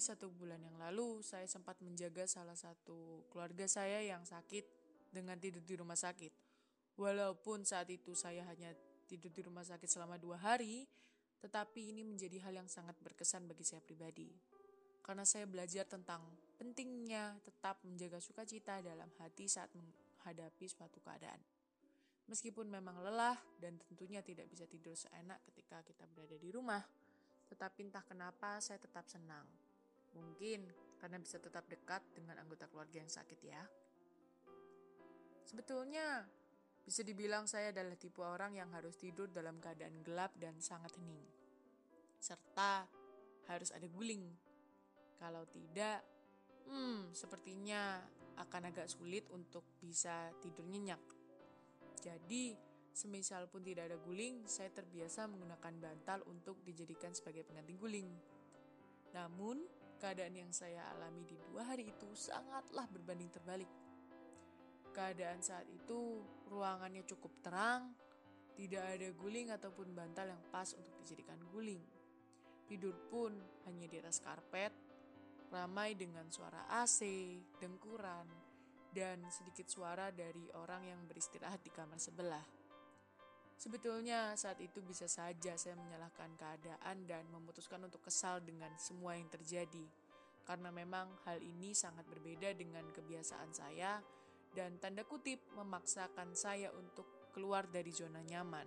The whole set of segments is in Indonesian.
satu bulan yang lalu, saya sempat menjaga salah satu keluarga saya yang sakit dengan tidur di rumah sakit. Walaupun saat itu saya hanya tidur di rumah sakit selama dua hari, tetapi ini menjadi hal yang sangat berkesan bagi saya pribadi. Karena saya belajar tentang pentingnya tetap menjaga sukacita dalam hati saat menghadapi suatu keadaan. Meskipun memang lelah dan tentunya tidak bisa tidur seenak ketika kita berada di rumah, tetapi entah kenapa saya tetap senang. Mungkin karena bisa tetap dekat dengan anggota keluarga yang sakit ya. Sebetulnya bisa dibilang saya adalah tipe orang yang harus tidur dalam keadaan gelap dan sangat hening. Serta harus ada guling. Kalau tidak, hmm, sepertinya akan agak sulit untuk bisa tidur nyenyak. Jadi, semisal pun tidak ada guling, saya terbiasa menggunakan bantal untuk dijadikan sebagai pengganti guling. Namun, keadaan yang saya alami di dua hari itu sangatlah berbanding terbalik. Keadaan saat itu, ruangannya cukup terang, tidak ada guling ataupun bantal yang pas untuk dijadikan guling. Tidur pun hanya di atas karpet, ramai dengan suara AC, dengkuran, dan sedikit suara dari orang yang beristirahat di kamar sebelah. Sebetulnya saat itu bisa saja saya menyalahkan keadaan dan memutuskan untuk kesal dengan semua yang terjadi. Karena memang hal ini sangat berbeda dengan kebiasaan saya dan tanda kutip memaksakan saya untuk keluar dari zona nyaman.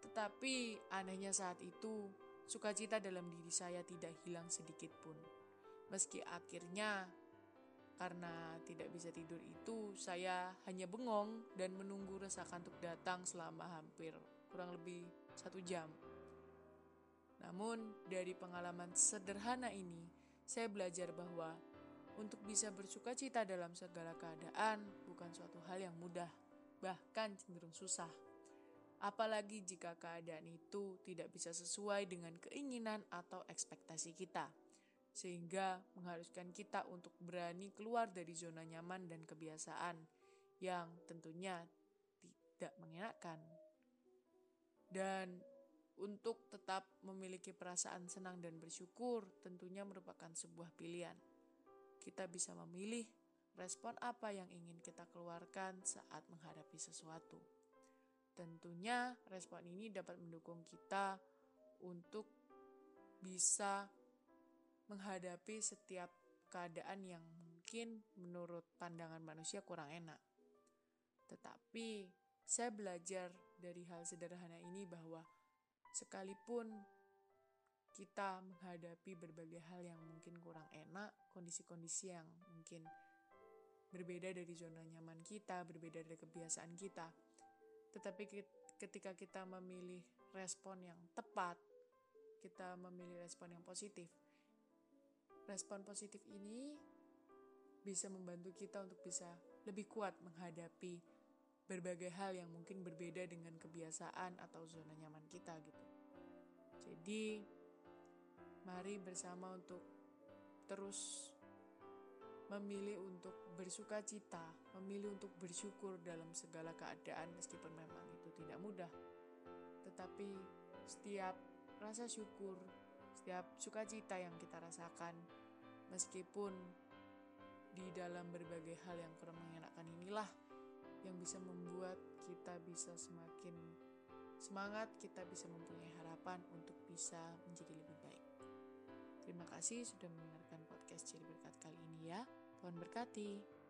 Tetapi anehnya saat itu, sukacita dalam diri saya tidak hilang sedikit pun. Meski akhirnya karena tidak bisa tidur itu, saya hanya bengong dan menunggu rasa kantuk datang selama hampir kurang lebih satu jam. Namun, dari pengalaman sederhana ini, saya belajar bahwa untuk bisa bersuka cita dalam segala keadaan bukan suatu hal yang mudah, bahkan cenderung susah. Apalagi jika keadaan itu tidak bisa sesuai dengan keinginan atau ekspektasi kita sehingga mengharuskan kita untuk berani keluar dari zona nyaman dan kebiasaan yang tentunya tidak mengenakan. Dan untuk tetap memiliki perasaan senang dan bersyukur tentunya merupakan sebuah pilihan. Kita bisa memilih respon apa yang ingin kita keluarkan saat menghadapi sesuatu. Tentunya respon ini dapat mendukung kita untuk bisa menghadapi setiap keadaan yang mungkin menurut pandangan manusia kurang enak. Tetapi saya belajar dari hal sederhana ini bahwa sekalipun kita menghadapi berbagai hal yang mungkin kurang enak, kondisi-kondisi yang mungkin berbeda dari zona nyaman kita, berbeda dari kebiasaan kita. Tetapi ketika kita memilih respon yang tepat, kita memilih respon yang positif, respon positif ini bisa membantu kita untuk bisa lebih kuat menghadapi berbagai hal yang mungkin berbeda dengan kebiasaan atau zona nyaman kita gitu. Jadi mari bersama untuk terus memilih untuk bersuka cita, memilih untuk bersyukur dalam segala keadaan meskipun memang itu tidak mudah. Tetapi setiap rasa syukur, setiap sukacita yang kita rasakan, meskipun di dalam berbagai hal yang kurang mengenakan inilah yang bisa membuat kita bisa semakin semangat, kita bisa mempunyai harapan untuk bisa menjadi lebih baik. Terima kasih sudah mendengarkan podcast Ciri Berkat kali ini ya. Tuhan berkati.